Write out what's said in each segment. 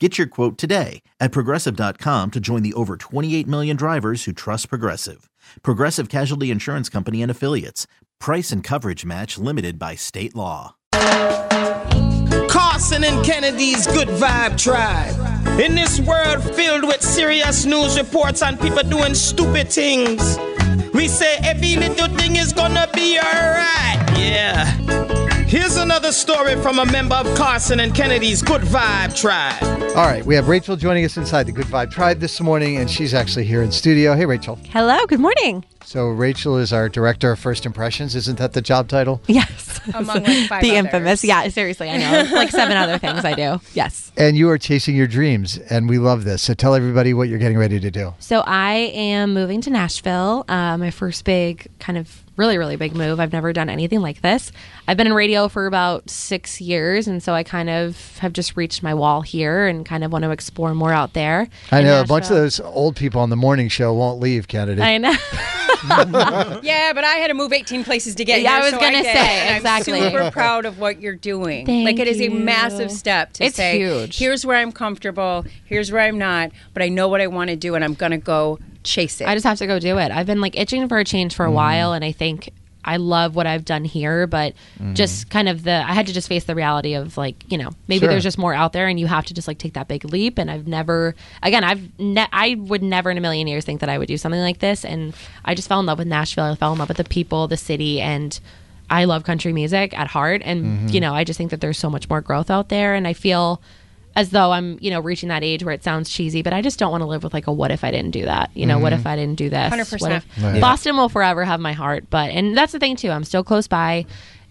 Get your quote today at progressive.com to join the over 28 million drivers who trust Progressive. Progressive Casualty Insurance Company and Affiliates. Price and coverage match limited by state law. Carson and Kennedy's Good Vibe Tribe. In this world filled with serious news reports and people doing stupid things, we say every little thing is gonna be alright. Yeah. Here's another story from a member of Carson and Kennedy's Good Vibe Tribe. All right, we have Rachel joining us inside the Good Vibe Tribe this morning, and she's actually here in studio. Hey, Rachel. Hello, good morning. So, Rachel is our director of First Impressions. Isn't that the job title? Yes. Among like five the others. infamous. Yeah, seriously, I know. like seven other things I do. Yes. And you are chasing your dreams, and we love this. So, tell everybody what you're getting ready to do. So I am moving to Nashville. Uh, my first big kind of really really big move. I've never done anything like this. I've been in radio for about six years, and so I kind of have just reached my wall here and kind of want to explore more out there. I in know a bunch of those old people on the morning show won't leave, Kennedy. I know. Yeah, but I had to move 18 places to get Yeah, here. I was so gonna say, exactly. I'm super proud of what you're doing. Thank like it is a massive step to It's say, huge. here's where I'm comfortable, here's where I'm not, but I know what I want to do, and I'm gonna go chase it. I just have to go do it. I've been like itching for a change for a mm. while, and I think I love what I've done here, but mm-hmm. just kind of the I had to just face the reality of like you know maybe Sure. there's just more out there, and you have to just like take that big leap. And I've never again I've ne- I would never in a million years think that I would do something like this, and I just fell in love with Nashville. I fell in love with the people, the city, and. I love country music at heart, and mm-hmm. you know, I just think that there's so much more growth out there, and I feel as though I'm, you know, reaching that age where it sounds cheesy, but I just don't want to live with like a what if I didn't do that? You know, what mm-hmm. if I didn't do this? 100%. What if Right. Boston will forever have my heart, but and that's the thing too. I'm still close by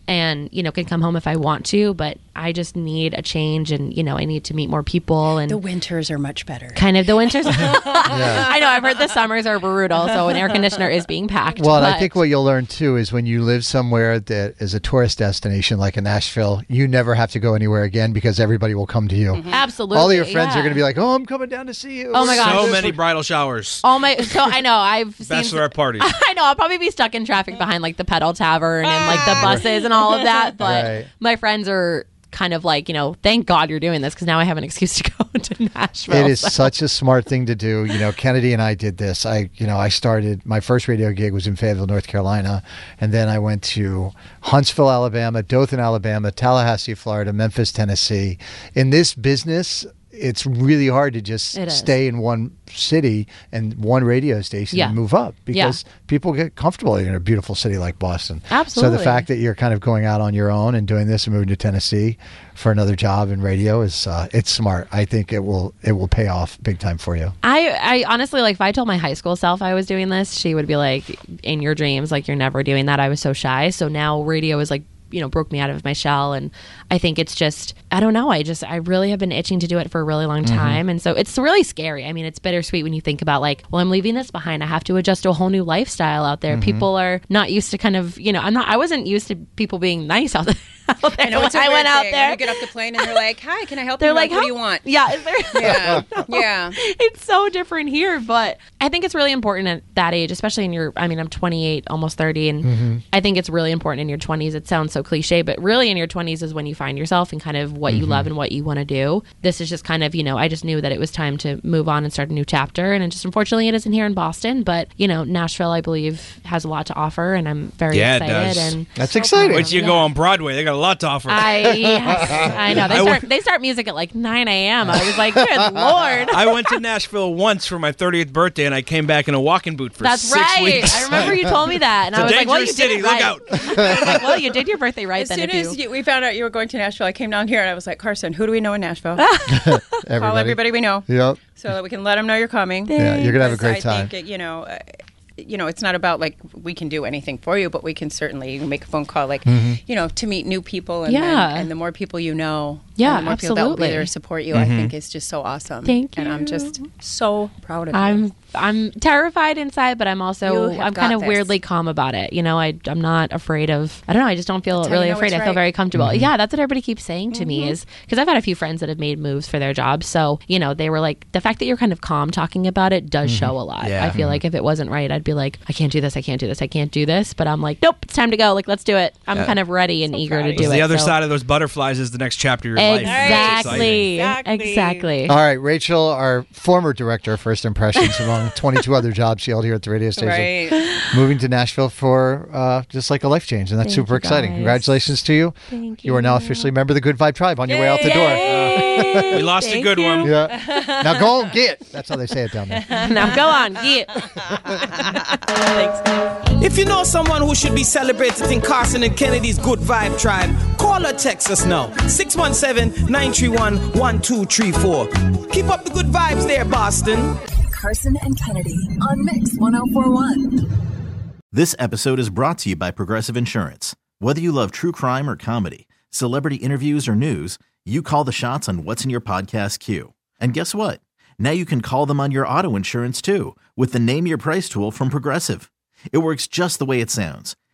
and, you know, can come home if I want to, but I just need a change and, you know, I need to meet more people and the winters are much better. kind of the winters. I know, I've heard the summers are brutal, so an air conditioner is being packed. Well, and I think what you'll learn too is when you live somewhere that is a tourist destination like in Nashville, you never have to go anywhere again because everybody will come to you. Mm-hmm. absolutely All of your friends are going to be like, "Oh, I'm coming down to see you." Oh my god. So many bridal showers. Oh my! So I know I've seen Bachelorette parties. I know I'll probably be stuck in traffic behind like the pedal tavern and like the buses and all of that. But Right. my friends are kind of like, you know, thank God you're doing this because now I have an excuse to go to Nashville. It is such a smart thing to do. You know, Kennedy and I did this. I, you know, I started my first radio gig was in Fayetteville, North Carolina, and then I went to Huntsville, Alabama, Dothan, Alabama, Tallahassee, Florida, Memphis, Tennessee. In this business, it's really hard to just stay in one city and one radio station Yeah. and move up because people get comfortable in a beautiful city like Boston. Absolutely. So the fact that you're kind of going out on your own and doing this and moving to Tennessee for another job in radio is uh, it's smart. I think it will it will pay off big time for you. I, I honestly like if I told my high school self I was doing this, she would be like, "In your dreams, like you're never doing that." I was so shy. So now radio is like you know broke me out of my shell, and I think it's just I don't know. I just I really have been itching to do it for a really long mm-hmm. time, and so it's really scary. I mean, it's bittersweet when you think about like, well, I'm leaving this behind. I have to adjust to a whole new lifestyle out there. Mm-hmm. People are not used to kind of you know I'm not I wasn't used to people being nice out there. Out there I know when it's a I went out thing. there. You get off the plane and they're like, "Hi, can I help They're you?" like, "What do you want?" Yeah, is there? Yeah, yeah. it's so different here but i think it's really important at that age especially in your i mean i'm 28 almost 30 and mm-hmm. i think it's really important in your 20s it sounds so so cliche, but really in your 20s is when you find yourself and kind of what you love mm-hmm. and what you want to do. This is just kind of, you know, I just knew that it was time to move on and start a new chapter. And just unfortunately it isn't here in Boston, but, you know, Nashville, I believe, has a lot to offer. And I'm very Yeah, it excited. does. And That's exciting. Wait till you go on Broadway. They got a lot to offer. I, yes, I know. They I start, wa- they start music at like 9 a.m. I was like, good Lord. I went to Nashville once for my 30th birthday, and I came back in a walking boot for That's six right. weeks. I remember you told me that, and It's I a was like, "Well, you dangerous did city. it Look out. I was like, "Well, you did your birthday right As then." soon if as you, you, we found out you were going to Nashville, I came down here and I was like, Carson, who do we know in Nashville? Call everybody we know Yep. so that we can let them know you're coming. Yeah, you're gonna have a Because great I time. Think, uh, you know, uh, you know, it's not about like we can do anything for you, but we can certainly make a phone call, like Mm-hmm. you know, to meet new people. And Yeah. then, and the more people you know, Yeah, and the more people that will be absolutely. there to support you, I think mm-hmm. is just so awesome. Thank you. And I'm just so proud of you. I'm I'm terrified inside, but I'm also I'm kind of this. weirdly calm about it. You know, I I'm not afraid of I don't know. I just don't feel how really you know afraid. it's I feel right. Mm-hmm. very comfortable. Mm-hmm. Yeah, that's what everybody keeps saying to me mm-hmm. is because I've had a few friends that have made moves for their jobs. So you know, they were like the fact that you're kind of calm talking about it does show a lot. Yeah. I feel like if it wasn't right, I'd be like, I can't do this. I can't do this. I can't do this. But I'm like, nope, it's time to go. Like, let's do it. I'm kind of ready and eager proud to do it. the other so- side of those butterflies is the next chapter of your life. It's Exactly. Exactly. Exactly. All right, Rachel, our former director of First Impressions, among 22 other jobs she held here at the radio station, right. moving to Nashville for uh, just like a life change, and that's Thank super exciting. guys. Congratulations to you. Thank You You are now officially a member of the Good Vibe Tribe on your way out the door. Yay. We lost a good you. one. Yeah. Now go and get. That's how they say it down there. now go on. Yeah. If you know someone who should be celebrated in Carson and Kennedy's Good Vibe Tribe, call or text us now. 617 931 1234. Keep up the good vibes there, Boston. Carson and Kennedy on Mix 1041. This episode is brought to you by Progressive Insurance. Whether you love true crime or comedy, celebrity interviews or news, you call the shots on what's in your podcast queue. And guess what? Now you can call them on your auto insurance too with the Name Your Price tool from Progressive. It works just the way it sounds.